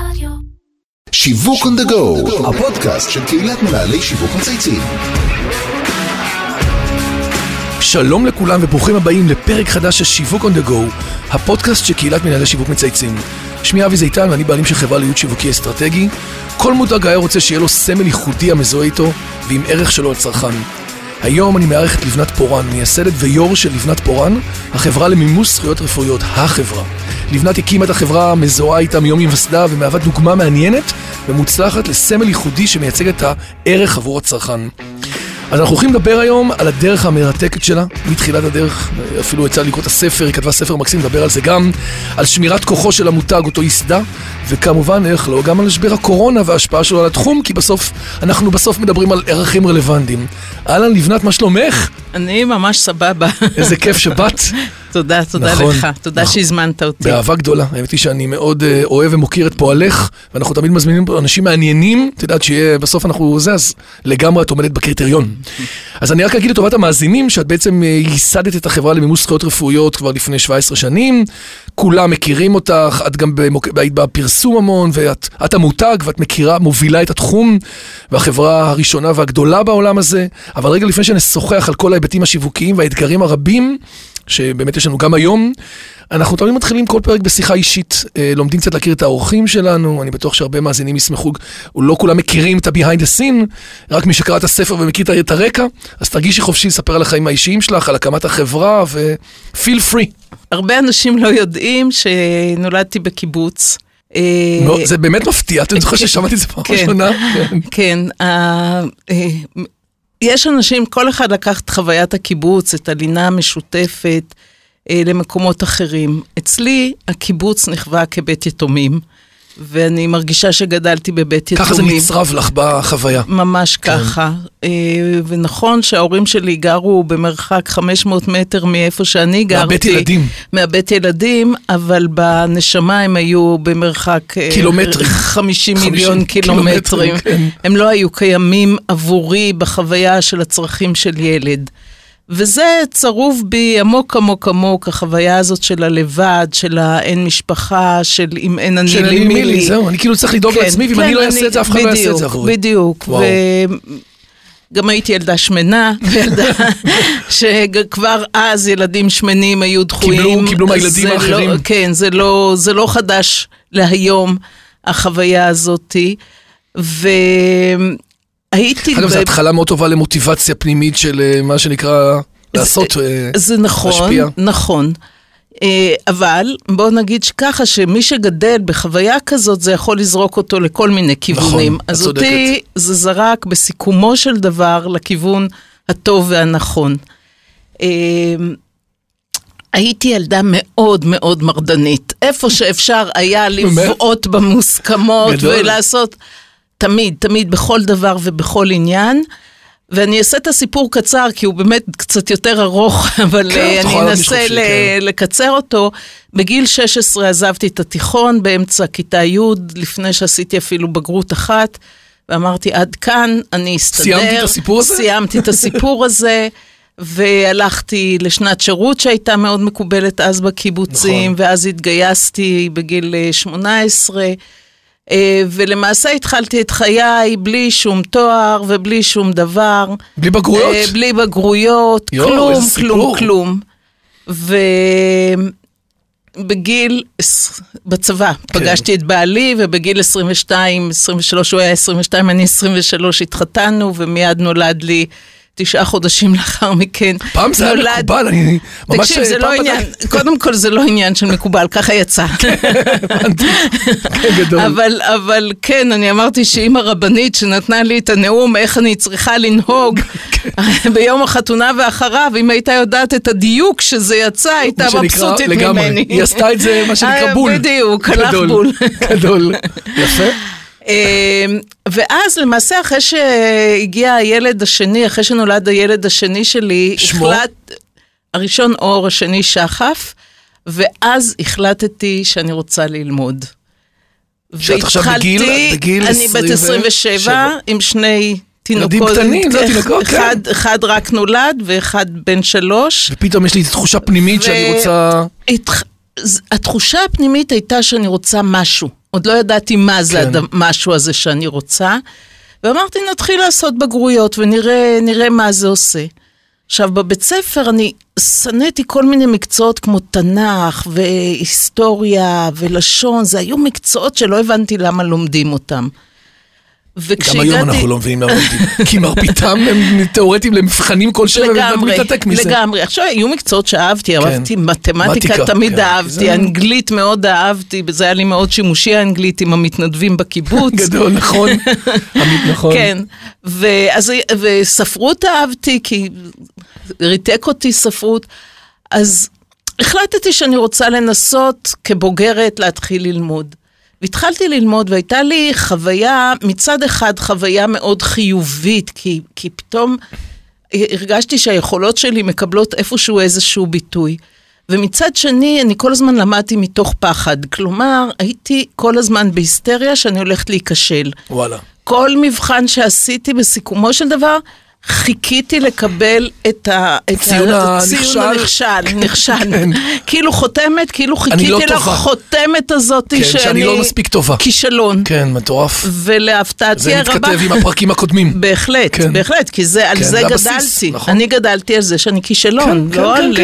רדיו. שיווק on the go, הפודקאסט של קהילת מנהלי שיווק מצייצים. שלום לכולם וברוכים הבאים לפרק חדש של שיווק on the go, הפודקאסט של קהילת מנהלי שיווק מצייצים. שמי אבי זיתן ואני בעלים של חברה להיות שיווקי אסטרטגי. כל מותג היה רוצה שיהיה לו סמל ייחודי המזוהה איתו ועם ערך שלו לצרכן. היום אני מארח את לבנת פורן, מייסדת ויו"ר של לבנת פורן, החברה למימוש זכויות רפואיות, החברה. לבנת הקימה את החברה המזוהה איתה מיום היווסדה ומהווה דוגמה מעניינת ומוצלחת לסמל ייחודי שמייצג את הערך עבור הצרכן. אז אנחנו הולכים לדבר היום על הדרך המרתקת שלה, מתחילת הדרך, אפילו יצא לקרוא את הספר, היא כתבה ספר מקסים, לדבר על זה גם, על שמירת כוחו של המותג, אותו ייסדה, וכמובן, איך לא, גם על משבר הקורונה וההשפעה שלו על התחום, כי בסוף, אנחנו בסוף מדברים על ערכים רלוונטיים. אהלן, לבנת, מה שלומך? אני ממש סבבה. איזה כיף שבאת. תודה, תודה נכון, לך. תודה נכון. שהזמנת אותי. באהבה גדולה. האמת היא שאני מאוד אה, אוהב ומוקיר את פועלך, ואנחנו תמיד מזמינים אנשים מעניינים, את יודעת שיהיה, בסוף אנחנו זה, אז לגמרי את עומדת בקריטריון. אז אני רק אגיד לטובת המאזינים, שאת בעצם אה, ייסדת את החברה למימוש זכויות רפואיות כבר לפני 17 שנים, כולם מכירים אותך, את גם במוק... היית בפרסום המון, ואת את המותג, ואת מכירה, מובילה את התחום, והחברה הראשונה והגדולה בעולם הזה. אבל רגע לפני שנשוחח על כל ההיבטים השיווקיים והאתגרים הרבים, שבאמת יש לנו גם היום. אנחנו תמיד מתחילים כל פרק בשיחה אישית, אה, לומדים קצת להכיר את האורחים שלנו, אני בטוח שהרבה מאזינים ישמחו, לא כולם מכירים את ה-behind the scene, רק מי שקרא את הספר ומכיר את הרקע, אז תרגישי חופשי לספר על החיים האישיים שלך, על הקמת החברה, ו-feel free. הרבה אנשים לא יודעים שנולדתי בקיבוץ. אה, זה באמת מפתיע, אתם זוכרים ששמעתי את זה פעם כן. ראשונה? כן. כן, אה, יש אנשים, כל אחד לקח את חוויית הקיבוץ, את הלינה המשותפת למקומות אחרים. אצלי הקיבוץ נחווה כבית יתומים, ואני מרגישה שגדלתי בבית יתומים. ככה זה נצרב לך בחוויה. ממש כן. ככה. אה, ונכון שההורים שלי גרו במרחק 500 מטר מאיפה שאני גרתי. מהבית ילדים. מהבית ילדים, אבל בנשמה הם היו במרחק... אה, קילומטרים. 50 50 מיליון קילומטרים, קילומטרים. כן. הם לא היו קיימים עבורי בחוויה של הצרכים של ילד. וזה צרוב בי עמוק עמוק עמוק, החוויה הזאת של הלבד, של האין משפחה, של אם אין אני לי מי לי. זהו, אני כאילו צריך לדאוג כן, לעצמי, ואם כן, אני לא אעשה את זה, אף אחד לא יעשה את זה עבורי. בדיוק, וואו. וגם הייתי ילדה שמנה, וילדה שכבר אז ילדים שמנים היו דחויים. קיבלו- קיבלו מהילדים זה האחרים. לא, כן, זה לא, זה לא חדש להיום, החוויה הזאתי. והייתי... אגב, ב- זו התחלה מאוד טובה למוטיבציה פנימית של אה, מה שנקרא לעשות, אה, זה נכון, להשפיע. נכון. אה, אבל בואו נגיד שככה, שמי שגדל בחוויה כזאת, זה יכול לזרוק אותו לכל מיני כיוונים. נכון, את אז צודקת. אותי זה זרק בסיכומו של דבר לכיוון הטוב והנכון. הייתי ילדה מאוד מאוד מרדנית. איפה שאפשר היה לבעוט במוסכמות. ולעשות, תמיד, תמיד, בכל דבר ובכל עניין. ואני אעשה את הסיפור קצר, כי הוא באמת קצת יותר ארוך, אבל כן, אה, אני אנסה ל- כן. לקצר אותו. בגיל 16 עזבתי את התיכון, באמצע כיתה י', לפני שעשיתי אפילו בגרות אחת, ואמרתי, עד כאן, אני אסתדר. סיימתי את הסיפור הזה? סיימתי את הסיפור הזה. והלכתי לשנת שירות שהייתה מאוד מקובלת אז בקיבוצים, נכון. ואז התגייסתי בגיל אה, 18, אה, ולמעשה התחלתי את חיי בלי שום תואר ובלי שום דבר. בלי בגרויות. אה, בלי בגרויות, יואו, כלום. כלום, כלום. ובגיל, בצבא, כן. פגשתי את בעלי, ובגיל 22, 23, הוא היה 22, אני 23, התחתנו, ומיד נולד לי תשעה חודשים לאחר מכן. פעם זה היה נולד- מקובל, אני ממש... תקשיב, זה לא עניין, קודם כל זה לא עניין של מקובל, ככה יצא. כן, גדול. אבל, אבל כן, אני אמרתי שאם הרבנית שנתנה לי את הנאום, איך אני צריכה לנהוג כן. ביום החתונה ואחריו, אם הייתה יודעת את הדיוק שזה יצא, הייתה מבסוטית. ממני. היא עשתה את זה, מה שנקרא, אה, בול. בדיוק, הלך בול. גדול. יפה. אמ, ואז למעשה אחרי שהגיע הילד השני, אחרי שנולד הילד השני שלי, שמו? החלט... הראשון אור, השני שחף, ואז החלטתי שאני רוצה ללמוד. שאת עכשיו בגיל- בגיל אני בת 27 שבע. עם שני תינוקות. ילדים קטנים, זה התינוקות, כן. אחד, אחד רק נולד ואחד בן שלוש. ופתאום יש לי תחושה פנימית שאני ו- רוצה... התח... התחושה הפנימית הייתה שאני רוצה משהו. עוד לא ידעתי מה זה כן. המשהו הזה שאני רוצה, ואמרתי, נתחיל לעשות בגרויות ונראה נראה מה זה עושה. עכשיו, בבית ספר אני שנאתי כל מיני מקצועות כמו תנ"ך והיסטוריה ולשון, זה היו מקצועות שלא הבנתי למה לומדים אותם. גם היום אנחנו לא מבינים למה כי מרביתם הם תיאורטיים למבחנים כלשהם, לגמרי, מתעתק מזה. לגמרי. עכשיו, היו מקצועות שאהבתי, אהבתי מתמטיקה, מתמטיקה, תמיד כן, אהבתי, זה- אנגלית מאוד אהבתי, וזה היה לי מאוד שימושי האנגלית עם המתנדבים בקיבוץ. גדול, נכון. נכון. כן, וספרות אהבתי, כי ריתק אותי ספרות, אז החלטתי שאני רוצה לנסות כבוגרת להתחיל ללמוד. והתחלתי ללמוד והייתה לי חוויה, מצד אחד חוויה מאוד חיובית, כי, כי פתאום הרגשתי שהיכולות שלי מקבלות איפשהו איזשהו ביטוי. ומצד שני, אני כל הזמן למדתי מתוך פחד. כלומר, הייתי כל הזמן בהיסטריה שאני הולכת להיכשל. וואלה. כל מבחן שעשיתי בסיכומו של דבר, חיכיתי לקבל את ה... את ציון ה- הנכשל. הנכשל, נכשל. כן. כאילו חותמת, כאילו חיכיתי לא טובה. לחותמת הזאת כן, שאני לא מספיק טובה. כישלון. כן, מטורף. ולהפתעתי זה הרבה... מתכתב עם הפרקים הקודמים. בהחלט, כן. בהחלט, כי זה, על כן, זה זה גדלתי. נכון. אני גדלתי על זה שאני כישלון, כן, לא כן, על...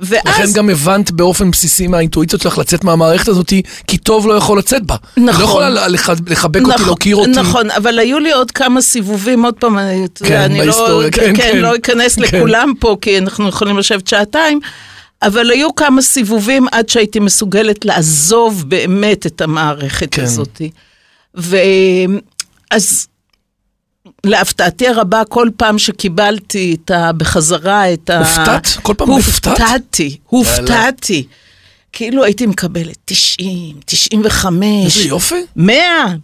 כן. לכן ואז... גם הבנת באופן בסיסי מהאינטואיציות שלך לצאת מהמערכת הזאת, כי טוב לא יכול לצאת בה. לא נכון. יכולה לח- לחבק אותי, נכון, להוקיר אותי. נכון, אבל היו לי עוד כמה סיבובים, עוד פעם, אני, יודע, כן, אני בהיסטוריה, לא, כן, כן, כן. לא אכנס כן. לכולם פה, כי אנחנו יכולים לשבת שעתיים, אבל היו כמה סיבובים עד שהייתי מסוגלת לעזוב באמת את המערכת כן. הזאת. ואז להפתעתי הרבה, כל פעם שקיבלתי את ה... בחזרה את ה... הופתעת? כל פעם הופתעת? הופתעתי, הופתעתי. כאילו הייתי מקבלת 90, 95. איזה יופי. 100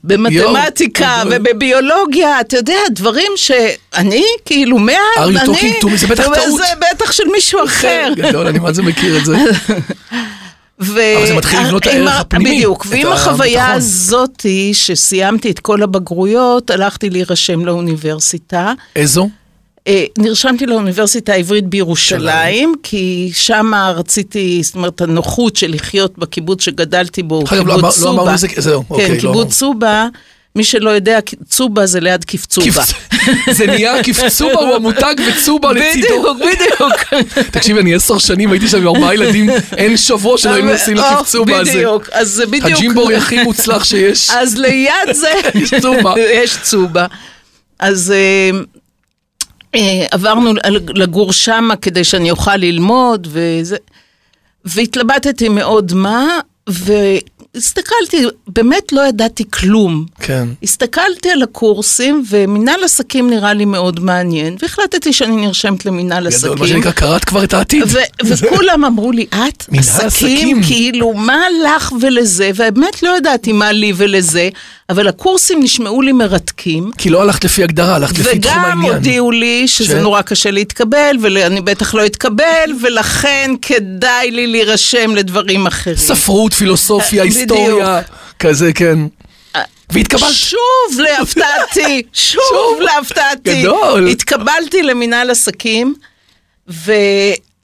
במתמטיקה יואו, ובביולוגיה, אתה יודע, דברים שאני, כאילו 100, Are you אני... talking to me? זה בטח טעות. זה בטח של מישהו אחר. גדול, אני מה זה מכיר את זה. ו... אבל זה מתחיל לבנות את הערך הפנימי, בדיוק, ועם הביטחון. החוויה הזאתי, שסיימתי את כל הבגרויות, הלכתי להירשם לאוניברסיטה. איזו? אה, נרשמתי לאוניברסיטה העברית בירושלים, כי שם רציתי, זאת אומרת, הנוחות של לחיות בקיבוץ שגדלתי בו, לא קיבוץ לא צובה. אמרנו את זה, זהו, אוקיי, כן, לא קיבוץ אמרנו. מי שלא יודע, צובה זה ליד קפצובה. זה נהיה כפצובה הוא המותג וצובה לצידו. בדיוק, בדיוק. תקשיבי, אני עשר שנים הייתי שם עם ארבעה ילדים, אין שבוע שלא היינו נוסעים או, לכפצובה הזה. בדיוק, אז זה בדיוק. הג'ימבורי הכי מוצלח שיש. אז ליד זה, יש צובה. יש צובה. אז אה, אה, עברנו לגור שמה כדי שאני אוכל ללמוד, וזה, והתלבטתי מאוד מה, והסתכלתי, באמת לא ידעתי כלום. כן. הסתכלתי על הקורסים, ומינהל עסקים נראה לי מאוד מעניין, והחלטתי שאני נרשמת למינהל גדול, עסקים. מה שנקרא, קראת כבר את העתיד. ו- וכולם אמרו לי, את? מנהל עסקים? עסקים. כאילו, מה לך ולזה? ובאמת לא ידעתי מה לי ולזה, אבל הקורסים נשמעו לי מרתקים. כי לא הלכת לפי הגדרה, הלכת לפי תחום וגם העניין. הודיעו לי שזה ש- נורא קשה להתקבל, ואני בטח לא אתקבל, ולכן כדאי לי להירשם לדברים אחרים. ספרות, פילוסופיה, אה, היסטוריה, כזה, כן. והתקבלת. שוב להפתעתי, שוב שוב. להפתעתי. גדול. התקבלתי למינהל עסקים,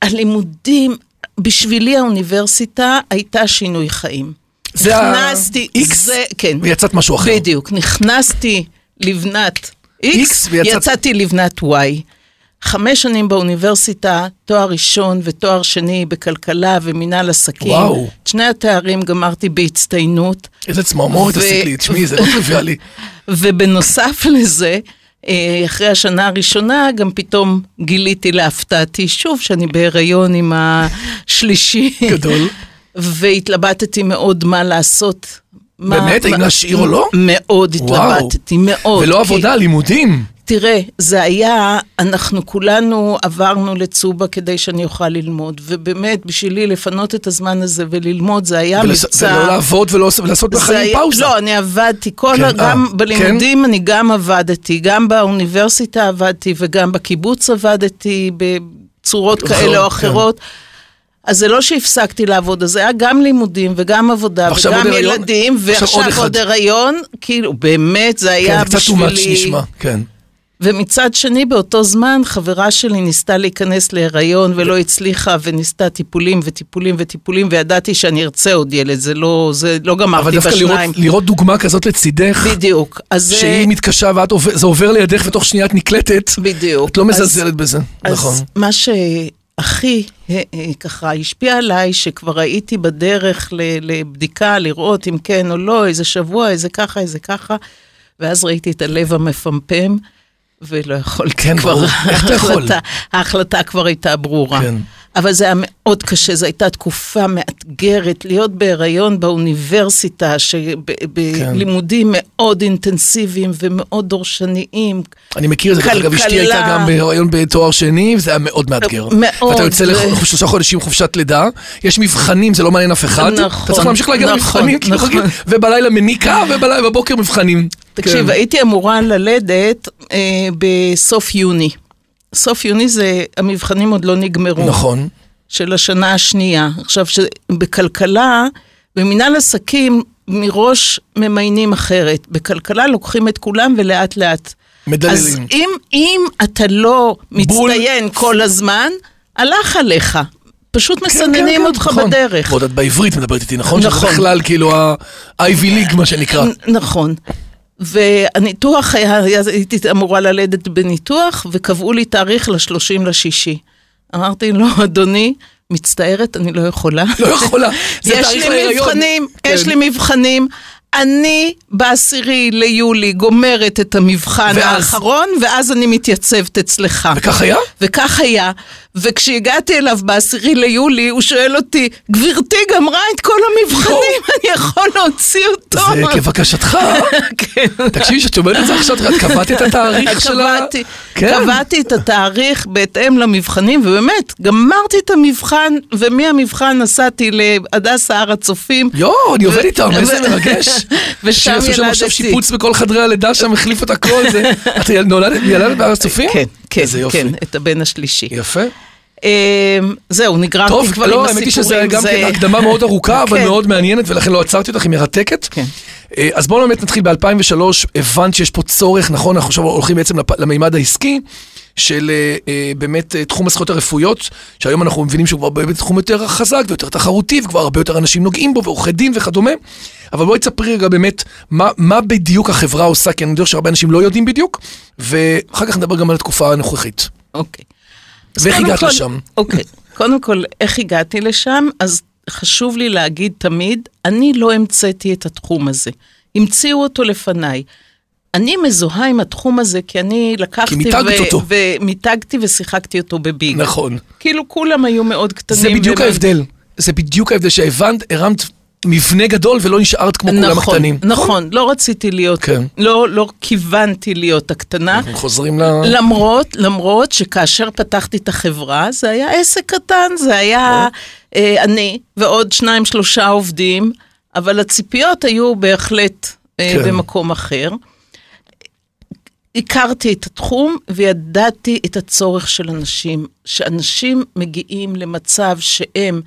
והלימודים, בשבילי האוניברסיטה הייתה שינוי חיים. זה ה- נכנסתי, X, זה, כן. ויצאת משהו אחר. בדיוק, נכנסתי לבנת X, X ויצאת- יצאתי לבנת Y. חמש שנים באוניברסיטה, תואר ראשון ותואר שני בכלכלה ומינהל עסקים. וואו. את שני התארים גמרתי בהצטיינות. איזה צמרמורת ו- עשית לי, תשמעי, זה לא טריוויאלי. ובנוסף לזה, אה, אחרי השנה הראשונה, גם פתאום גיליתי להפתעתי שוב שאני בהיריון עם השלישי. גדול. והתלבטתי מאוד מה לעשות. מה- באמת? האם להשאיר או לא? מאוד. התלבטתי, מאוד. ולא כי- עבודה, לימודים. תראה, זה היה, אנחנו כולנו עברנו לצובה כדי שאני אוכל ללמוד, ובאמת, בשבילי לפנות את הזמן הזה וללמוד, זה היה ולס- מבצע. ולא לעבוד ולא לעשות זה בחיים היה- פאוזה. לא, אני עבדתי. כל כן, ה- אה, גם כן? בלימודים אני גם עבדתי, גם באוניברסיטה עבדתי וגם בקיבוץ עבדתי בצורות אחרות, כאלה או כן. אחרות. אז זה לא שהפסקתי לעבוד, אז זה היה גם לימודים וגם עבודה וגם עוד? ילדים, עכשיו עוד ועכשיו אחד. עוד הריון, כאילו באמת זה היה כן, קצת too much בשבילי... נשמע, כן. ומצד שני, באותו זמן, חברה שלי ניסתה להיכנס להיריון ולא הצליחה, וניסתה טיפולים וטיפולים וטיפולים, וידעתי שאני ארצה עוד ילד, זה לא, זה לא אבל גמרתי דווקא לראות, בשניים. לראות דוגמה כזאת לצידך, בדיוק. אז אה, שהיא מתקשה וזה עובר לידך ותוך שנייה את נקלטת, בדיוק. את לא אז- מזלזלת בזה, נכון. אז מה שהכי אה, אה, ככה השפיע עליי, שכבר הייתי בדרך לבדיקה, לראות אם כן או לא, איזה שבוע, איזה ככה, איזה ככה, ואז ראיתי את הלב המפמפם, ולא יכולתי כן, כבר, ברור. איך אתה יכול? ההחלטה- ההחלטה כבר הייתה ברורה. כן. אבל זה היה מאוד קשה, זו הייתה תקופה מאתגרת, להיות בהיריון באוניברסיטה, כן. שבלימודים מאוד אינטנסיביים ומאוד דורשניים. אני מכיר את זה, דרך אגב, אשתי הייתה. גם בהיריון בתואר שני, וזה היה מאוד מאתגר. מאוד, ואתה יוצא לשלושה חודשים חופשת לידה, יש מבחנים, זה לא מעניין אף אחד. נכון, אתה צריך להמשיך להגיע נכון, למבחנים, כאילו נכון. ובלילה מניקה, ובבוקר מבחנים. תקשיב, כן. הייתי אמורה ללדת אה, בסוף יוני. סוף יוני זה, המבחנים עוד לא נגמרו. נכון. של השנה השנייה. עכשיו, בכלכלה, במנהל עסקים מראש ממיינים אחרת. בכלכלה לוקחים את כולם ולאט לאט. מדללים. אז אם, אם אתה לא מצטיין כל הזמן, הלך עליך. פשוט מסננים אותך נכון. בדרך. ועוד את בעברית מדברת איתי, נכון? נכון. שזה בכלל כאילו ה-IV ליג, מה שנקרא. נכון. והניתוח היה, היה- הייתי אמורה ללדת בניתוח, וקבעו לי תאריך ל-30 לשישי. אמרתי לו, אדוני, מצטערת, אני לא יכולה. לא יכולה. זה יש תאריך לי להיריון. מבחנים, כן. יש לי מבחנים. אני בעשירי ליולי גומרת את המבחן ואז? האחרון, ואז אני מתייצבת אצלך. וכך היה? וכך היה, וכשהגעתי אליו בעשירי ליולי, הוא שואל אותי, גברתי גמרה את כל המבחנים, אני יכול להוציא אותו? זה כבקשתך. כן. תקשיבי, כשאת אומרת את זה עכשיו, את קבעת את התאריך של ה... קבעתי, כן. קבעתי את התאריך בהתאם למבחנים, ובאמת, גמרתי את המבחן, ומהמבחן נסעתי להדסה הר הצופים. יואו, אני עובד איתם, איזה מרגש. ושם שעשו שם עכשיו ילדתי. שיפוץ בכל חדרי הלידה שם, החליף את הכל, זה... את ילדת בהר הצופים? כן, כן. כן, את הבן השלישי. יפה. אה, זהו, נגררתי טוב, כבר עם לא, הסיפורים. האמת היא שזה גם כן הקדמה מאוד ארוכה, אבל כן. מאוד מעניינת, ולכן לא עצרתי אותך, היא מרתקת. כן. אה, אז בואו באמת נתחיל ב-2003, הבנת שיש פה צורך, נכון, אנחנו עכשיו הולכים בעצם למימד העסקי. של אה, אה, באמת אה, תחום הזכויות הרפואיות, שהיום אנחנו מבינים שהוא כבר באמת תחום יותר חזק ויותר תחרותי, וכבר הרבה יותר אנשים נוגעים בו, ועורכי דין וכדומה. אבל בואי תספרי רגע באמת מה, מה בדיוק החברה עושה, כי אני יודע שהרבה אנשים לא יודעים בדיוק, ואחר כך נדבר גם על התקופה הנוכחית. אוקיי. ואיך הגעת כל- לשם? אוקיי, קודם כל, איך הגעתי לשם? אז חשוב לי להגיד תמיד, אני לא המצאתי את התחום הזה. המציאו אותו לפניי. אני מזוהה עם התחום הזה כי אני לקחתי כי מיתגת אותו. ומיתגתי ושיחקתי אותו בביג. נכון. כאילו כולם היו מאוד קטנים. זה בדיוק והם- ההבדל. זה בדיוק ההבדל, שהבנת, הרמת מבנה גדול ולא נשארת כמו כולם נכון, הקטנים. נכון, לא רציתי להיות, כן. לא, לא כיוונתי להיות הקטנה. אנחנו חוזרים ל... למרות, למרות שכאשר פתחתי את החברה, זה היה עסק קטן, זה היה אה, אני ועוד שניים שלושה עובדים, אבל הציפיות היו בהחלט אה, כן. במקום אחר. הכרתי את התחום וידעתי את הצורך של אנשים, שאנשים מגיעים למצב שהם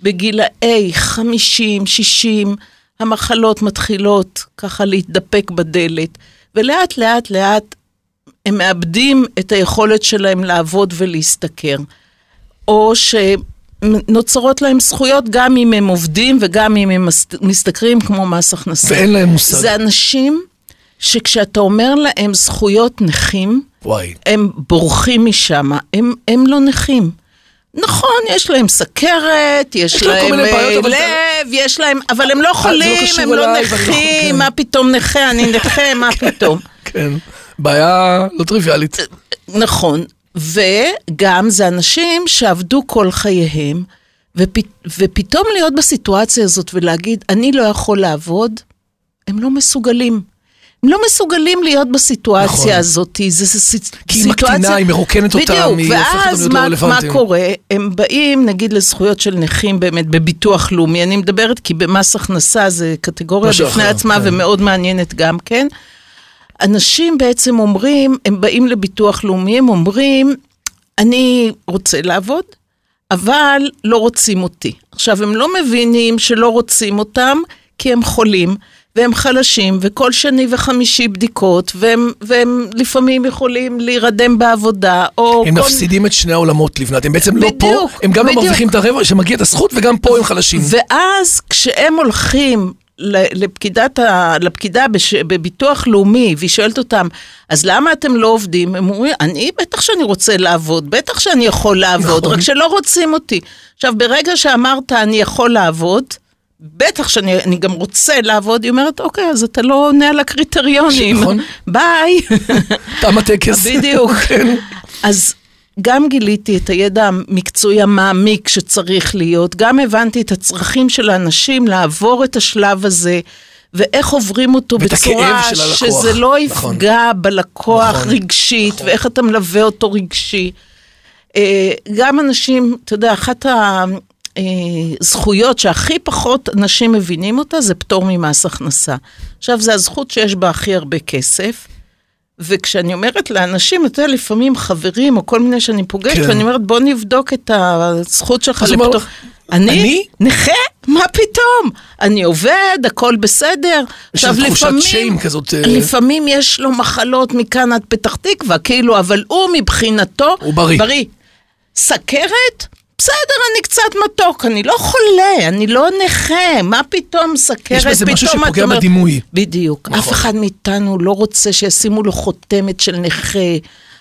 בגילאי 50, 60, המחלות מתחילות ככה להתדפק בדלת, ולאט לאט לאט הם מאבדים את היכולת שלהם לעבוד ולהשתכר. או שנוצרות להם זכויות גם אם הם עובדים וגם אם הם משתכרים כמו מס הכנסה. ואין להם מושג. זה אנשים שכשאתה אומר להם זכויות נכים, וואי. הם בורחים משם, הם, הם לא נכים. נכון, יש להם סכרת, יש, יש להם להם מיני בעיות, אה, אבל לב, זה- יש להם, אבל הם לא חולים, קשור הם לא ואני לא- כן. נכים, מה פתאום נכה, אני נכה, מה פתאום. כן. בעיה לא טריוויאלית. נכון, וגם זה אנשים שעבדו כל חייהם, ופ... ופתאום להיות בסיטואציה הזאת ולהגיד, אני לא יכול לעבוד, הם לא מסוגלים. הם לא מסוגלים להיות בסיטואציה נכון. הזאת, זה, זה, זה כי היא מקטינה, היא מרוקנת אותם, בדיוק, היא הופכת אותם ואז להיות לא מה, מה רלוונטיים. קורה? הם באים, נגיד, לזכויות של נכים באמת בביטוח לאומי. אני מדברת כי במס הכנסה זה קטגוריה בפני אחר, עצמה כן. ומאוד מעניינת גם כן. אנשים בעצם אומרים, הם באים לביטוח לאומי, הם אומרים, אני רוצה לעבוד, אבל לא רוצים אותי. עכשיו, הם לא מבינים שלא רוצים אותם, כי הם חולים. והם חלשים, וכל שני וחמישי בדיקות, והם, והם לפעמים יכולים להירדם בעבודה, או... הם כל... מפסידים את שני העולמות לבנת, הם בעצם לא פה, בדיוק, הם גם לא בדיוק. מרוויחים את הרבע, שמגיע את הזכות, וגם פה הם חלשים. ואז כשהם הולכים לפקידת ה, לפקידה בש, בביטוח לאומי, והיא שואלת אותם, אז למה אתם לא עובדים? הם אומרים, אני בטח שאני רוצה לעבוד, בטח שאני יכול לעבוד, נכון. רק שלא רוצים אותי. עכשיו, ברגע שאמרת אני יכול לעבוד, בטח שאני אני גם רוצה לעבוד, היא אומרת, אוקיי, אז אתה לא עונה על הקריטריונים. נכון. ביי. תם הטקס. בדיוק. כן. אז גם גיליתי את הידע המקצועי המעמיק שצריך להיות, גם הבנתי את הצרכים של האנשים לעבור את השלב הזה, ואיך עוברים אותו בצורה הלקוח. שזה לא נכון. יפגע בלקוח נכון, רגשית, נכון. ואיך אתה מלווה אותו רגשי. אה, גם אנשים, אתה יודע, אחת הזכויות שהכי פחות אנשים מבינים אותה זה פטור ממס הכנסה. עכשיו, זו הזכות שיש בה הכי הרבה כסף. וכשאני אומרת לאנשים, אתה יודע, לפעמים חברים או כל מיני שאני פוגשת, כן. ואני אומרת, בוא נבדוק את הזכות שלך אומר לפטור. לך, אני? אני? נכה? מה פתאום? אני עובד, הכל בסדר. יש שם תחושת shame כזאת, אה, לפעמים יש לו מחלות מכאן עד פתח תקווה, כאילו, אבל הוא מבחינתו... הוא בריא. בריא. סכרת? בסדר, אני קצת מתוק, אני לא חולה, אני לא נכה, מה פתאום סכרת? יש בזה משהו שפוגע אומרת- בדימוי. בדיוק. נכון. אף אחד מאיתנו לא רוצה שישימו לו חותמת של נכה.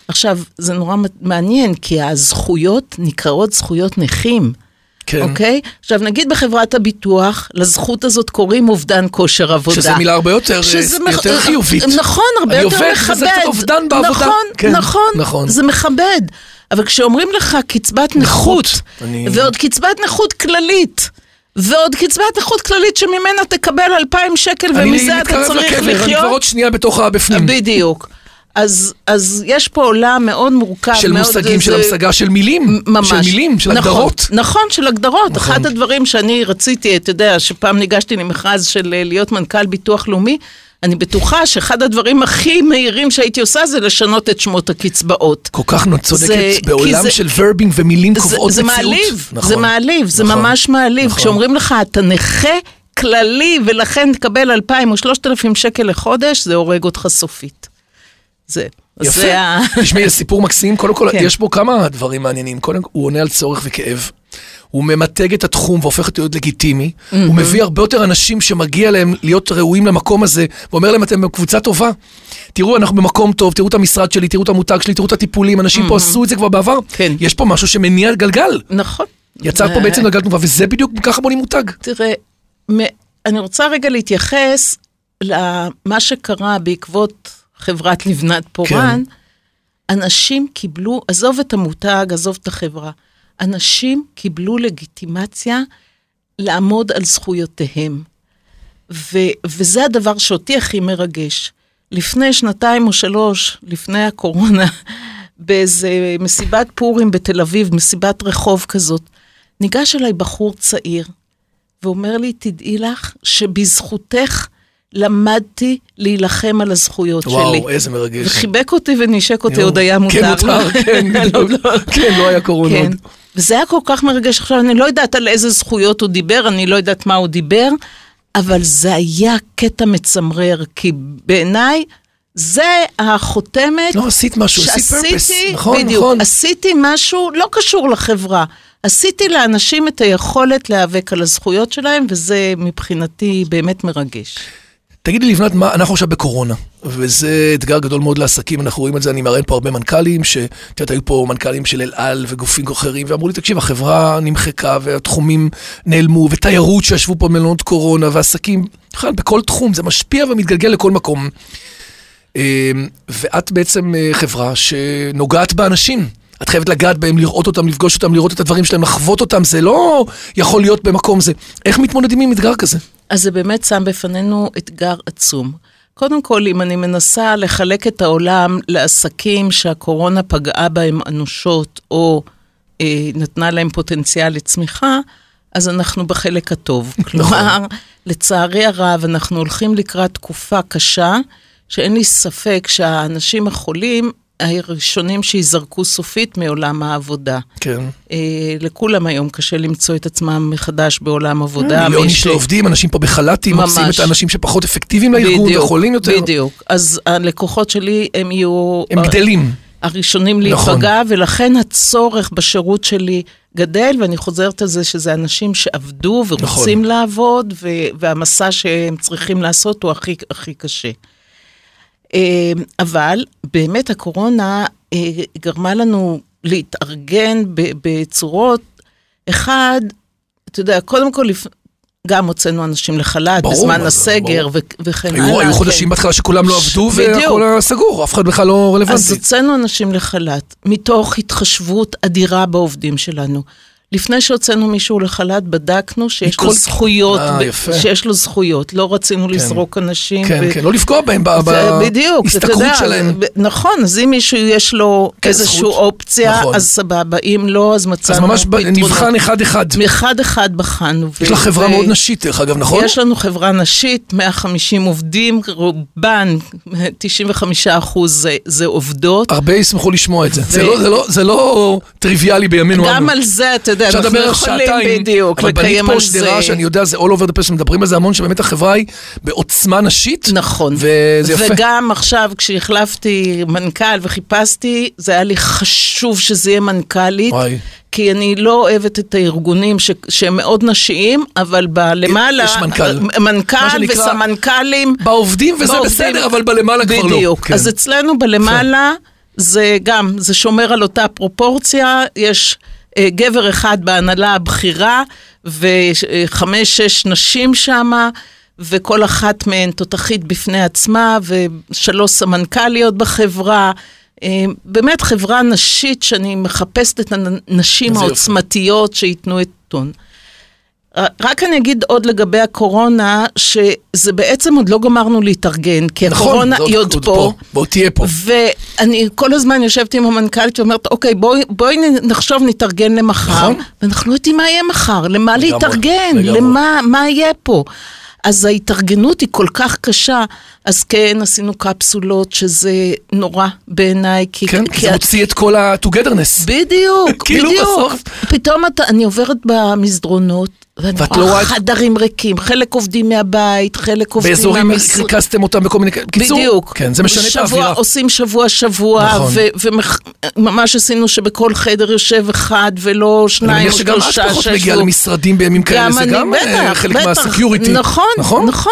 עכשיו, זה נורא מעניין, כי הזכויות נקראות זכויות נכים. כן. אוקיי? עכשיו, נגיד בחברת הביטוח, לזכות הזאת קוראים אובדן כושר עבודה. שזה מילה הרבה יותר, אה, שזה יותר מח- חיובית. נכון, הרבה אני יותר עובד, מכבד. וזה קצת אובדן בעבודה. נכון, כן, נכון, נכון. זה מכבד. אבל כשאומרים לך קצבת נכות, אני- ועוד קצבת נכות כללית, ועוד קצבת נכות כללית שממנה תקבל 2,000 שקל, ומזה אתה צריך לקבר, אני כבר לחיות, עוד שנייה בתוך הבפנים. בדיוק. אז, אז יש פה עולם מאוד מורכב. של מאוד, מושגים, של זה- המשגה של מילים. ממש. של מילים, של נכון, הגדרות. נכון, של הגדרות. נכון. אחד הדברים שאני רציתי, אתה יודע, שפעם ניגשתי למכרז של אה, להיות מנכ"ל ביטוח לאומי, אני בטוחה שאחד הדברים הכי מהירים שהייתי עושה זה לשנות את שמות הקצבאות. כל כך צודקת, זה- בעולם זה- של ורבים ומילים זה, קובעות זה מציאות. מעליב, נכון, זה מעליב, זה נכון, ממש מעליב. נכון. כשאומרים לך, אתה נכה כללי ולכן תקבל 2,000 או 3,000 שקל לחודש, זה הורג אותך סופית. זה. יפה. תשמעי, סיפור מקסים. קודם כל, כן. יש בו כמה דברים מעניינים. קודם כל, הוא עונה על צורך וכאב. הוא ממתג את התחום והופך אותו להיות לגיטימי. הוא מביא הרבה יותר אנשים שמגיע להם להיות ראויים למקום הזה, ואומר להם, אתם בקבוצה טובה. תראו, אנחנו במקום טוב, תראו את המשרד שלי, תראו את המותג שלי, תראו את הטיפולים, אנשים פה עשו את זה כבר בעבר. כן. יש פה משהו שמניע גלגל. נכון. יצר פה בעצם גלגל תנובה, וזה בדיוק ככה בונים מותג. תראה, אני רוצה רגע להתייחס למה שקרה בעקבות חברת לבנת פורן. אנשים קיבלו, עזוב את המותג, עזוב את החברה, אנשים קיבלו לגיטימציה לעמוד על זכויותיהם. ו- וזה הדבר שאותי הכי מרגש. לפני שנתיים או שלוש, לפני הקורונה, באיזה מסיבת פורים בתל אביב, מסיבת רחוב כזאת, ניגש אליי בחור צעיר, ואומר לי, תדעי לך שבזכותך למדתי להילחם על הזכויות שלי. וואו, איזה מרגש. וחיבק אותי ונשק אותי, יואו. עוד היה מותר. כן, מותר, כן, בדיוק. כן, לא היה קורונה כן. עוד. וזה היה כל כך מרגש. עכשיו, אני לא יודעת על איזה זכויות הוא דיבר, אני לא יודעת מה הוא דיבר, אבל זה היה קטע מצמרר, כי בעיניי זה החותמת לא, עשית משהו, עשית פרפס. נכון, בדיוק, נכון. עשיתי משהו לא קשור לחברה. עשיתי לאנשים את היכולת להיאבק על הזכויות שלהם, וזה מבחינתי באמת מרגש. תגידי לבנת, מה, אנחנו עכשיו בקורונה, וזה אתגר גדול מאוד לעסקים, אנחנו רואים את זה, אני מראיין פה הרבה מנכ"לים, שאת יודעת, היו פה מנכ"לים של אל על וגופים אחרים, ואמרו לי, תקשיב, החברה נמחקה והתחומים נעלמו, ותיירות שישבו פה במלונות קורונה, ועסקים, בכלל, בכל תחום, זה משפיע ומתגלגל לכל מקום. אה, ואת בעצם אה, חברה שנוגעת באנשים. את חייבת לגעת בהם, לראות אותם, לפגוש אותם, לראות את הדברים שלהם, לחוות אותם, זה לא יכול להיות במקום זה. איך מתמודדים עם אתגר כזה? אז זה באמת שם בפנינו אתגר עצום. קודם כל, אם אני מנסה לחלק את העולם לעסקים שהקורונה פגעה בהם אנושות, או אה, נתנה להם פוטנציאל לצמיחה, אז אנחנו בחלק הטוב. כלומר, לצערי הרב, אנחנו הולכים לקראת תקופה קשה, שאין לי ספק שהאנשים החולים, הראשונים שייזרקו סופית מעולם העבודה. כן. אה, לכולם היום קשה למצוא את עצמם מחדש בעולם עבודה. מיליון מי איש ש- לא עובדים, אנשים פה בחל"תים. מחפשים את האנשים שפחות אפקטיביים לארגון וחולים יותר. בדיוק. אז הלקוחות שלי הם יהיו... הם גדלים. הראשונים נכון. להיפגע, ולכן הצורך בשירות שלי גדל, ואני חוזרת על זה שזה אנשים שעבדו ורוצים נכון. לעבוד, ו- והמסע שהם צריכים לעשות הוא הכי, הכי קשה. אה, אבל באמת הקורונה אה, גרמה לנו להתארגן בצורות, אחד, אתה יודע, קודם כל, גם הוצאנו אנשים לחל"ת בזמן הסגר ברור. וכן הלאה. היו כן. חודשים בהתחלה שכולם לא עבדו בדיוק. והכל היה סגור, אף אחד בכלל לא אז רלוונטי. הוצאנו אנשים לחל"ת, מתוך התחשבות אדירה בעובדים שלנו. לפני שהוצאנו מישהו לחל"ת, בדקנו שיש לו זכויות, אה, ב- יפה. שיש לו זכויות. לא רצינו לזרוק אנשים. כן, ו- כן, לא לפגוע בהם ב- ו- בהשתכרות שלהם. ב- נכון, אז אם מישהו יש לו כן, איזושהי. אופציה, נכון. אז סבבה, אם לא, אז מצאנו אז ממש ב- פתרונות. נבחן אחד-אחד. מאחד אחד בחנו. יש ו- לך חברה ו- מאוד נשית, דרך אגב, נכון? יש לנו חברה נשית, 150 עובדים, רובן, 95 אחוז זה, זה עובדות. הרבה ישמחו לשמוע את זה. זה לא- זה לא- זה לא טריוויאלי בימינו אנו. גם על זה, אתה יודע, אפשר אנחנו יכולים בדיוק אבל בנית לקיים פה על זה. שדרה שאני יודע, זה all over the place, מדברים על זה המון, שבאמת החברה היא בעוצמה נשית. נכון. וזה יפה. וגם עכשיו, כשהחלפתי מנכ"ל וחיפשתי, זה היה לי חשוב שזה יהיה מנכ"לית. וואי. כי אני לא אוהבת את הארגונים ש, שהם מאוד נשיים, אבל בלמעלה... יש מנכ"ל. מה מנכ"ל שנקרא, וסמנכ"לים. בעובדים וזה בעובדים. בסדר, אבל בלמעלה כבר לא. בדיוק. כן. אז אצלנו בלמעלה, זה גם, זה שומר על אותה פרופורציה, יש אה, גבר אחד בהנהלה הבכירה, וחמש-שש נשים שמה. וכל אחת מהן תותחית בפני עצמה, ושלוש סמנכ"ליות בחברה. אה, באמת חברה נשית שאני מחפשת את הנשים. העוצמתיות שייתנו את טון. רק אני אגיד עוד לגבי הקורונה, שזה בעצם עוד לא גמרנו להתארגן, כי נכון, הקורונה היא עוד פה. בוא תהיה פה. ואני כל הזמן יושבת עם המנכ"לית ואומרת, אוקיי, בואי, בואי נ- נחשוב, נתארגן למחר. נכון. ואנחנו לא יודעים מה יהיה מחר, למה לגמרי, להתארגן, לגמרי. למה מה יהיה פה. אז ההתארגנות היא כל כך קשה, אז כן, עשינו קפסולות, שזה נורא בעיניי, כי... כן, כי זה את- מוציא את כל ה-togetherness. בדיוק, כאילו בדיוק. בסוף. פתאום אתה, אני עוברת במסדרונות, ואני לא רואה את- חדרים ריקים, חלק עובדים מהבית, חלק עובדים באזורים. ריכזתם אותם בכל מיני... בקיצור, בדיוק. כן, זה משנה את שבוע, האווירה. עושים שבוע-שבוע, נכון. וממש עשינו שבכל חדר יושב אחד, ולא אני שניים מניח או שגם את שלושה פחות. מגיעה למשרדים בימים כאלה, זה אני, גם אה, חלק. מהסקיוריטי. נכון, נכון?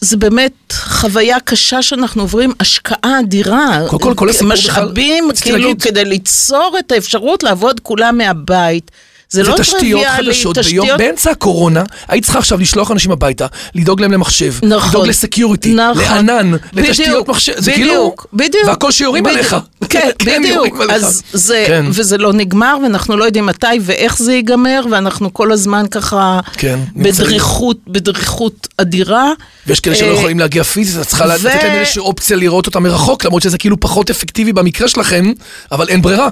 זה באמת חוויה קשה שאנחנו עוברים, השקעה אדירה. קודם כל, כל הסיפור בכלל- משאבים, כאילו, להגיד- כדי ליצור את האפשרות לעבוד כולם מהבית. זה לא טריוויאלי, חדשות ביום, באמצע הקורונה, היית צריכה עכשיו לשלוח אנשים הביתה, לדאוג להם למחשב, נכון. לדאוג לסקיוריטי, נכון. לענן, בדיוק, לתשתיות מחשב, זה בדיוק, כאילו, בדיוק. והכל שיורים בדיוק. עליך. כן, כן, בדיוק. יורים עליך. אז זה, כן. וזה לא נגמר, ואנחנו לא יודעים מתי ואיך זה ייגמר, ואנחנו כל הזמן ככה כן. בדריכות, בדריכות אדירה. ויש כאלה שלא אה, יכולים להגיע פיזית, את צריכה לתת להם איזושהי אופציה לראות אותם מרחוק, למרות שזה כאילו פחות אפקטיבי במקרה שלכם, אבל אין ברירה.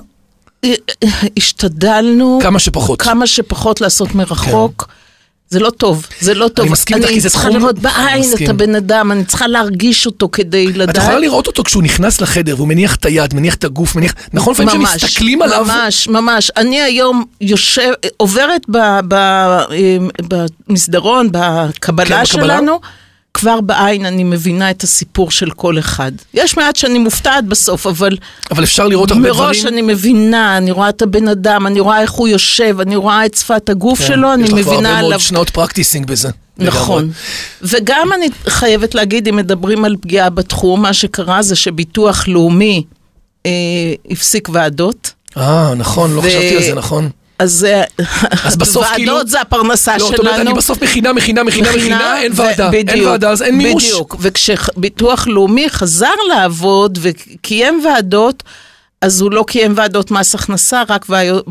השתדלנו כמה שפחות. כמה שפחות לעשות מרחוק. זה לא טוב, זה לא טוב. אני מסכים איתך, כי זה אני צריכה לראות בעין את. הבן אדם, אני צריכה להרגיש אותו כדי לדעת. את יכולה לראות אותו כשהוא נכנס לחדר והוא מניח את היד, מניח את הגוף, מניח... נכון? לפעמים ממש, כשמסתכלים עליו... ממש, ממש. אני היום יושב, עוברת ב, במסדרון, בקבלה כן, בקבלה. שלנו, כבר בעין אני מבינה את הסיפור של כל אחד. יש מעט שאני מופתעת בסוף, אבל אבל אפשר לראות הרבה דברים. מראש אני מבינה, אני רואה את הבן אדם, אני רואה איך הוא יושב, אני רואה את שפת הגוף כן, שלו, אני יש לך כבר מבינה הרבה עליו. מאוד שנות פרקטיסינג בזה. נכון. לגמרי. וגם אני חייבת להגיד, אם מדברים על פגיעה בתחום, מה שקרה זה שביטוח לאומי אה, הפסיק ועדות. אה, נכון, לא ו- חשבתי על זה, נכון. אז זה... אז בסוף כאילו- ועדות זה הפרנסה לא, שלנו. זאת אומרת, אני בסוף מכינה, מכינה, מכינה, מכינה, אין ועדה. אין בדיוק, ועדה, אז אין מימוש. בדיוק, וכשביטוח לאומי חזר לעבוד וקיים ועדות, אז הוא לא קיים ועדות מס הכנסה, רק ועדות-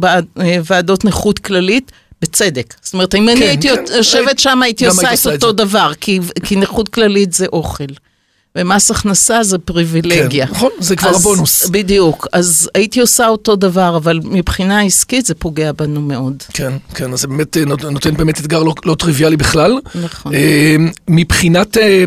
ועדות נכות כללית. בצדק. זאת אומרת, אם אני כן, הייתי כן, יושבת שם, הייתי עושה את אותו. דבר, כי, כי נכות כללית זה אוכל. ומס הכנסה זה פריבילגיה. כן, נכון, זה כבר אז- הבונוס. בדיוק, אז הייתי עושה אותו דבר, אבל מבחינה עסקית זה פוגע בנו מאוד. כן, כן, אז זה באמת אה, נות- נותן באמת אתגר לא, לא טריוויאלי בכלל. נכון. אה, מבחינת אה,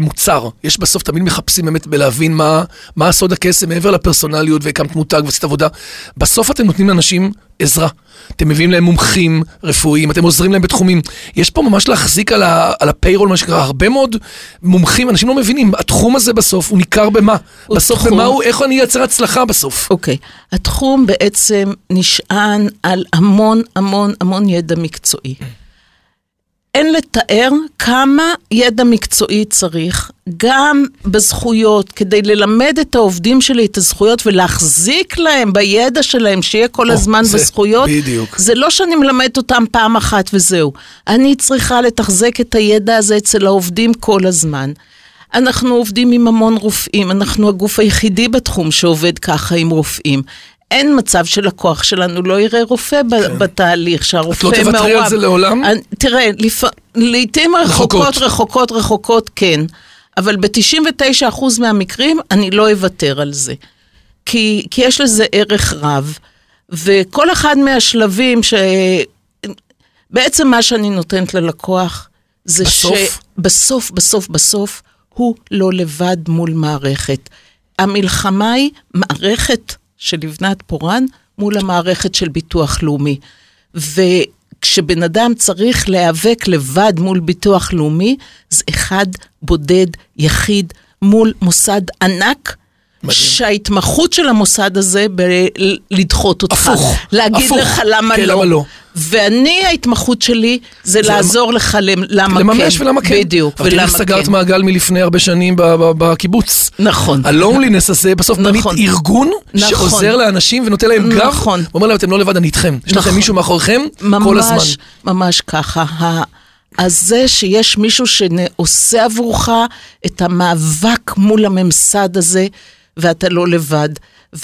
מוצר. יש בסוף, תמיד מחפשים באמת בלהבין מה, מה הסוד הקסם מעבר לפרסונליות והקמת מותג ועשית עבודה. בסוף אתם נותנים לאנשים עזרה. אתם מביאים להם מומחים רפואיים, אתם עוזרים להם בתחומים. יש פה ממש להחזיק על, ה, על הפיירול, מה שנקרא, הרבה מאוד מומחים, אנשים לא מבינים, התחום הזה בסוף הוא ניכר במה? בסוף תחום. במה הוא, איך אני אייצר הצלחה בסוף? אוקיי. התחום בעצם נשען על המון המון המון ידע מקצועי. אין לתאר כמה ידע מקצועי צריך, גם בזכויות, כדי ללמד את העובדים שלי את הזכויות ולהחזיק להם בידע שלהם, שיהיה כל או, הזמן זה, בזכויות. בדיוק. זה לא שאני מלמדת אותם פעם אחת וזהו. אני צריכה לתחזק את הידע הזה אצל העובדים כל הזמן. אנחנו עובדים עם המון רופאים, אנחנו הגוף היחידי בתחום שעובד ככה עם רופאים. אין מצב שלקוח שלנו לא יראה רופא כן. בתהליך, שהרופא את לא תוותרי על זה לעולם? אני, תראה, לפ... לעתים רחוקות, רחוקות, רחוקות, רחוקות, כן. אבל ב-99% מהמקרים אני לא אוותר על זה. כי, כי יש לזה ערך רב. וכל אחד מהשלבים ש... בעצם מה שאני נותנת ללקוח, זה בסוף? שבסוף, בסוף, בסוף, הוא לא לבד מול מערכת. המלחמה היא מערכת של לבנת פורן מול המערכת של ביטוח לאומי. וכשבן אדם צריך להיאבק לבד מול ביטוח לאומי, זה אחד בודד, יחיד, מול מוסד ענק. שההתמחות של המוסד הזה בלדחות אותך. הפוך, להגיד הפוך. לך למה כן, לא. למה לא. ואני, ההתמחות שלי זה לעזור לך למ- למה כן. לממש ולמה כן. בדיוק, אבל ולמה תראי, סגרת כן. מעגל מלפני הרבה שנים בקיבוץ. נכון. הלונלינס הזה בסוף נכון. תמיד ארגון נכון. שעוזר לאנשים ונותן להם גב. נכון. ואומר להם, אתם לא לבד, אני איתכם. יש לכם נכון. מישהו מאחוריכם כל הזמן. ממש, ממש ככה. אז זה שיש מישהו שעושה עבורך את המאבק מול הממסד הזה, ואתה לא לבד.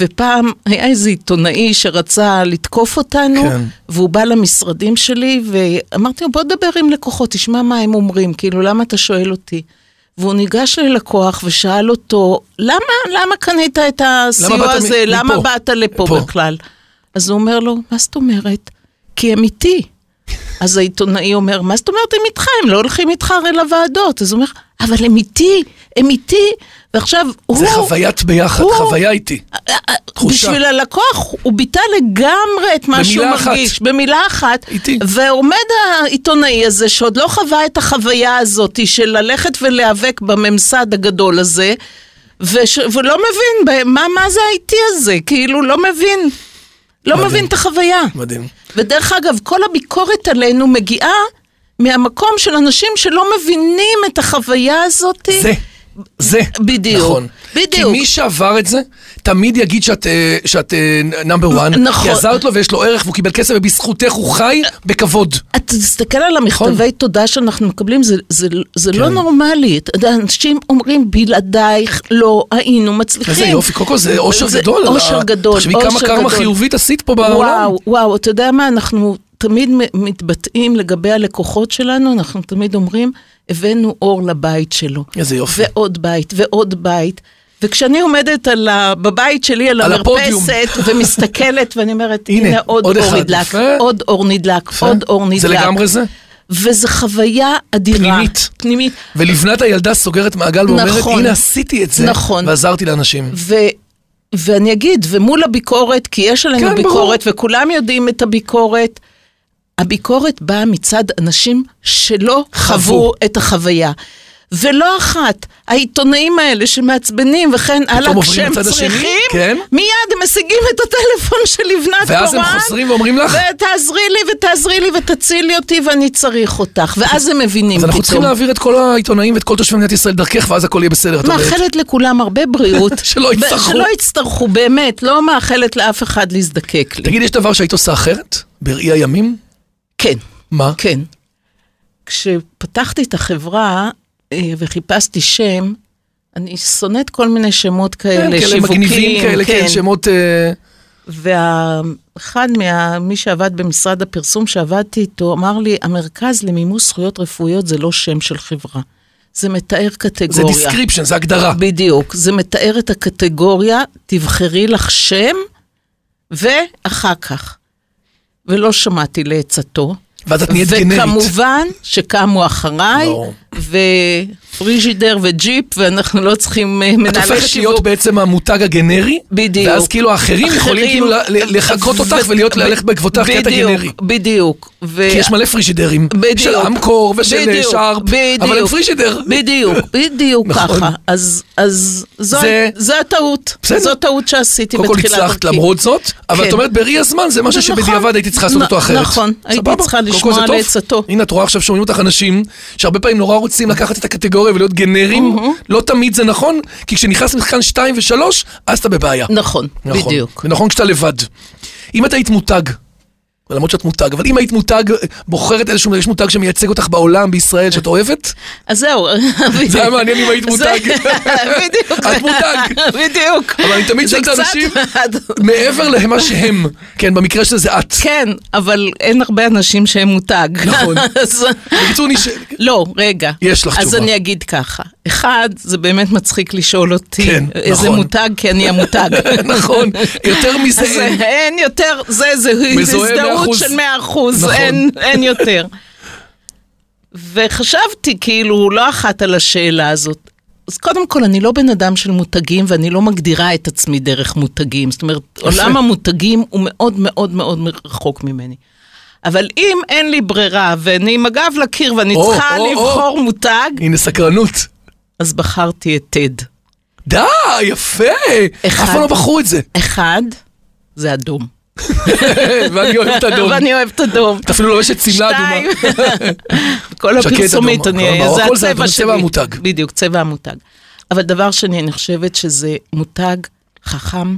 ופעם היה איזה עיתונאי שרצה לתקוף אותנו, כן. והוא בא למשרדים שלי, ואמרתי לו, בוא דבר עם לקוחות, תשמע מה הם אומרים, כאילו, למה אתה שואל אותי? והוא ניגש ללקוח ושאל אותו, למה, למה קנית את הסיוע מ- הזה? למה מפה? באת לפה לפה. בכלל? אז הוא אומר לו, מה זאת אומרת? כי הם איתי. אז העיתונאי אומר, מה זאת אומרת הם איתך? הם לא הולכים איתך הרי לוועדות. אז הוא אומר, אבל הם איתי, הם איתי. ועכשיו הוא... זה חוויית ביחד, הוא- חוויה איתי. תחושה. בשביל הלקוח, הוא ביטא לגמרי את מה שהוא אחת. מרגיש. במילה אחת. איתי. ועומד העיתונאי הזה, שעוד לא חווה את החוויה הזאת של ללכת ולהיאבק בממסד הגדול הזה, וש... ולא מבין ב- מה, מה זה האיטי הזה, כאילו, לא מבין. לא מדהים. מבין את החוויה. מדהים. ודרך אגב, כל הביקורת עלינו מגיעה מהמקום של אנשים שלא מבינים את החוויה הזאת. זה, זה. בדיוק, נכון. בדיוק. כי מי שעבר את זה, תמיד יגיד שאת, אה, שאת נאמבר וואן. נכון. כי עזרת לו ויש לו ערך והוא קיבל כסף ובזכותך הוא חי בכבוד. אתה תסתכל על המכתבי נכון. תודה שאנחנו מקבלים, זה, זה, זה לא כן. נורמלי. אתה יודע, אנשים אומרים, בלעדייך לא היינו מצליחים. איזה יופי, קודם כל זה אושר זה גדול. על ה- אושר גדול, תחשבי כמה קרמה. חיובית עשית פה בעולם. וואו, וואו, אתה יודע מה, אנחנו תמיד מתבטאים לגבי הלקוחות שלנו, אנחנו תמיד אומרים, הבאנו אור לבית שלו. איזה יופי. ועוד בית, ועוד בית. וכשאני עומדת על ה... בבית שלי על על. המרפסת ומסתכלת ואני אומרת, הנה, הנה עוד, עוד אור אחד, נדלק, יפה. עוד אור נדלק, יפה. עוד אור נדלק. זה לגמרי זה. וזו חוויה אדירה. פנימית. פנימית. ולבנת הילדה סוגרת מעגל ואומרת, נכון. הנה עשיתי את זה, נכון. ועזרתי לאנשים. ו... ואני אגיד, ומול הביקורת, כי יש עלינו כן, ביקורת, וכולם יודעים את הביקורת, הביקורת באה מצד אנשים שלא חוו. חוו את החוויה. ולא אחת, העיתונאים האלה שמעצבנים וכן הלאה, כשהם צריכים, כן. מיד הם משיגים את הטלפון של לבנת פורן. ואז הם חוזרים ואומרים לך? ותעזרי לי ותעזרי לי ותצילי אותי ואני צריך אותך. ואז הם מבינים אז פתאום. אנחנו צריכים להעביר את כל העיתונאים ואת כל תושבי מדינת ישראל דרכך, ואז הכל יהיה בסדר. מאחלת לכולם הרבה בריאות. שלא יצטרכו. שלא יצטרכו, באמת. לא מאחלת לאף אחד להזדקק לי. תגיד, יש דבר שהיית עושה אחרת? בראי הימים? כן, מה? כן. כשפתחתי את החברה אה, וחיפשתי שם, אני שונאת כל מיני שמות כאלה, כן, כאלה שיווקים. מגניבים כאלה, כן, שמות... אה, ואחד מה... מי שעבד במשרד הפרסום שעבדתי איתו, אמר לי, המרכז למימוש זכויות רפואיות זה לא שם של חברה. זה מתאר זה קטגוריה. Description, זה הגדרה. בדיוק, זה מתאר את הקטגוריה, תבחרי לך שם, ואחר כך. ולא שמעתי לעצתו. ואז את נהיית גנרית. וכמובן שקמו אחריי, ברור. ו... פריג'ידר וג'יפ, ואנחנו לא צריכים אה, את מנהלי הופכת שיווק. להיות בעצם המותג הגנרי, בדיוק. ואז כאילו האחרים יכולים כאילו לחקות אותך ולהיות להלך בעקבותך כי אתה בדיוק, גנרי. בדיוק. כי יש מלא פריג'ידרים, בדיוק. של אמקור ושל אה, שרפ, אבל הם פריג'ידר. בדיוק, בדיוק נכון. ככה. אז, זו, הטעות. בסדר. זו טעות שעשיתי קודם כל בתחילת הצלחת דרכי. למרות זאת, אבל כן. את אומרת בראי הזמן זה משהו נכון. שבדיעבד הייתי צריכה לעשות אותו אחרת. נכון, הייתי? צריכה לשמוע זה טוב. לעצתו. הנה את רואה עכשיו שומעים אותך אנשים שהרבה פעמים נורא רוצים לקחת את הקטגוריה ולהיות גנרים, לא תמיד זה נכון, כי כשנכנס לשחקן 2 ו-3, אז אתה בבעיה. נכון, נכון. בדיוק. ונכון כשאתה לבד. אם את היית מותג, למרות שאת מותג, אבל אם היית מותג, בוחרת איזשהו, יש מותג שמייצג אותך בעולם, בישראל, שאת אוהבת, אז זהו. זה היה מעניין אם היית זה- מותג. בדיוק. את מותג. בדיוק. אבל אני תמיד זה שואל את קצת- האנשים, מעבר למה שהם, כן, במקרה שזה את. כן, אבל אין הרבה אנשים שהם מותג. נכון. אז- בקיצור. לא, רגע. יש לך אז תשובה. אני אגיד ככה. אחד, זה באמת מצחיק לשאול אותי כן, איזה נכון. מותג, כי אני המותג. נכון, יותר מזה אז אין. אין יותר, זה, זה הזדהות 100%. של 100 אחוז, נכון. אין, אין יותר. וחשבתי כאילו לא אחת על השאלה הזאת. אז קודם כל, אני לא בן אדם של מותגים, ואני לא מגדירה את עצמי דרך מותגים. זאת אומרת, עולם המותגים הוא מאוד מאוד מאוד רחוק ממני. אבל אם אין לי ברירה, ואני עם הגב לקיר, ואני או, צריכה או, או. לבחור מותג, הנה סקרנות. אז בחרתי את טד. די, יפה! אחד. אף פעם לא בחרו את זה. אחד, זה אדום. ואני אוהב את אדום. ואני אוהבת אדום. את אפילו לובשת שמלה אדומה. שתיים. כל הפרסומית, זה הצבע שלי. צבע המותג. בדיוק, צבע המותג. אבל דבר שני, אני חושבת שזה מותג חכם,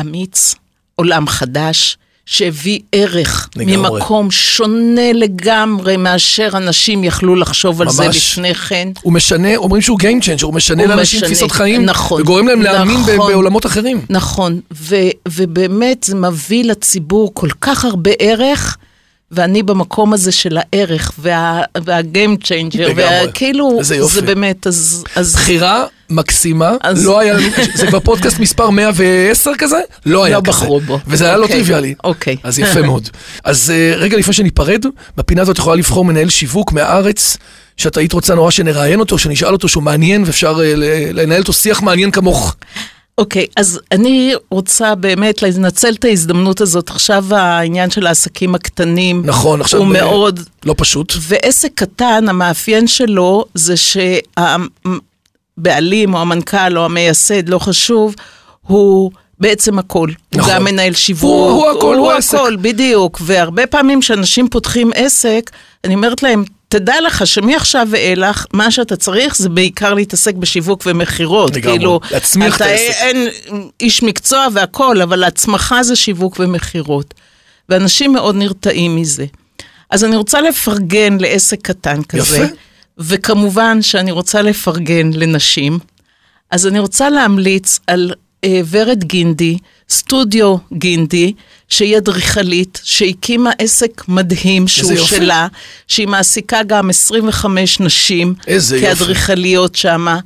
אמיץ, עולם חדש, שהביא ערך לגמרי. ממקום שונה לגמרי מאשר אנשים יכלו לחשוב על זה ממש. לפני כן. הוא משנה, אומרים שהוא Game Changer, הוא משנה הוא לאנשים משנה, תפיסות חיים, נכון, וגורם להם להאמין נכון. בעולמות אחרים. נכון, ו, ובאמת זה מביא לציבור כל כך הרבה ערך, ואני במקום הזה של הערך, וה, וה-game changer. וכאילו. זה באמת, אז... אז בחירה מקסימה, אז- לא היה לנו, זה כבר פודקאסט מספר 110 כזה? לא היה לא כזה. בחרו בו. וזה היה לא אוקיי, טריוויאלי. אוקיי. אז יפה מאוד. אז אה, רגע לפני שניפרד, בפינה הזאת את יכולה לבחור מנהל שיווק מהארץ, שאת היית רוצה נורא שנראיין אותו, שנשאל אותו שהוא מעניין, ואפשר אה, לנהל אותו שיח מעניין כמוך. אוקיי, אז אני רוצה באמת לנצל את ההזדמנות הזאת. עכשיו העניין של העסקים הקטנים, נכון, עכשיו... הוא אה, מאוד... לא פשוט. ועסק קטן, המאפיין שלו זה שהבעלים או המנכ"ל או המייסד, לא חשוב, הוא בעצם הכל. נכון. הוא גם מנהל שיווק. הוא- הוא הכל, הוא העסק. הכל, בדיוק. והרבה פעמים כשאנשים פותחים עסק, אני אומרת להם, תדע לך שמעכשיו ואילך, מה שאתה צריך זה בעיקר להתעסק בשיווק ומכירות. לגמרי. כאילו, להצמיח את אתה העסק. אין איש מקצוע והכל, אבל הצמחה זה שיווק ומכירות. ואנשים מאוד נרתעים מזה. אז אני רוצה לפרגן לעסק קטן כזה. יפה. וכמובן שאני רוצה לפרגן לנשים. אז אני רוצה להמליץ על אה, ורד גינדי, סטודיו גינדי, שהיא אדריכלית, שהקימה עסק מדהים שהוא יופי. שלה, שהיא מעסיקה גם 25 נשים. כאדריכליות שמה.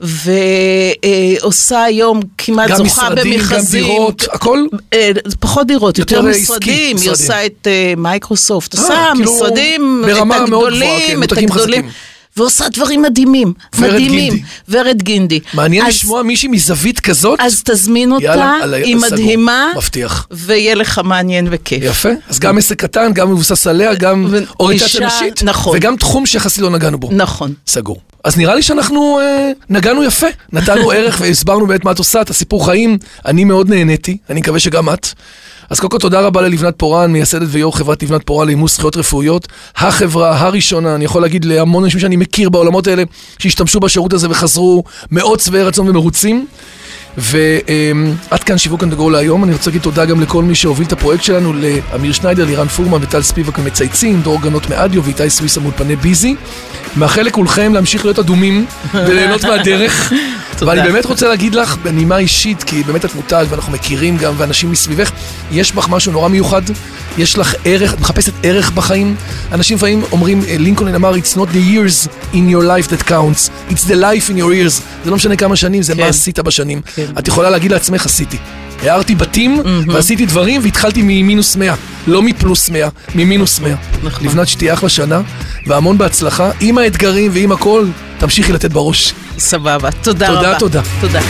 ועושה היום כמעט גם זוכה משרדים, גם במכרזים. דירות, הכל? אה, פחות דירות, יותר, יותר, אה, משרדים. עסקי, היא משרדים. עושה את אה, מייקרוסופט, אה, עושה כאילו, משרדים, ברמה את גבוהה, כן, הגדולים, את הגדולים. ועושה דברים מדהימים, ורד מדהימים. גינדי. ורד גינדי. מעניין אז- לשמוע מישהי מזווית כזאת. אז תזמין אותה, יאללה, על היא סגור. מדהימה, מבטיח. ויהיה לך מעניין וכיף. יפה, אז גם עסק קטן, גם מבוסס עליה, גם ו- אוריינטציה נשית, נכון. וגם תחום שיחסית לא נגענו בו. נכון. סגור. אז נראה לי שאנחנו אה, נגענו יפה, נתנו ערך והסברנו באמת מה את עושה, את הסיפור חיים. אני מאוד נהניתי, אני מקווה שגם את. אז קודם כל תודה רבה ללבנת פורן, מייסדת ויו"ר חברת לבנת פורן לאימוס זכויות רפואיות. החברה הראשונה, אני יכול להגיד להמון אנשים שאני מכיר בעולמות האלה, שהשתמשו בשירות הזה וחזרו מאוד שבעי רצון ומרוצים. ועד כאן שיווק אנדגו להיום, אני רוצה להגיד תודה גם לכל מי שהוביל את הפרויקט שלנו, לאמיר שניידר, לירן פורמן וטל ספיבק המצייצים, דרור גנות מאדיו ואיתי סוויסה מאולפני ביזי. מאחל לכולכם להמשיך להיות אדומים וליהנות מהדרך. ואני באמת רוצה להגיד לך, בנימה אישית, כי באמת את מותג ואנחנו מכירים גם, ואנשים מסביבך, יש בך משהו נורא מיוחד, יש לך ערך, את מחפשת ערך בחיים. אנשים לפעמים אומרים, אה, לינקולן אמר, It's not the years in your life that counts, it's the life in your years. זה לא משנה כמה שנים, זה כן. מה עשית בשנים. כן. את יכולה להגיד לעצמך, עשיתי. הערתי בתים, ועשיתי דברים, והתחלתי ממינוס 100. לא מפלוס 100, ממינוס 100. נכון. לבנת שתהיה אחלה שנה, והמון בהצלחה, עם האתגרים ועם הכל, תמשיכי לתת בראש. סבבה. תודה תודה, רבה. תודה. תודה.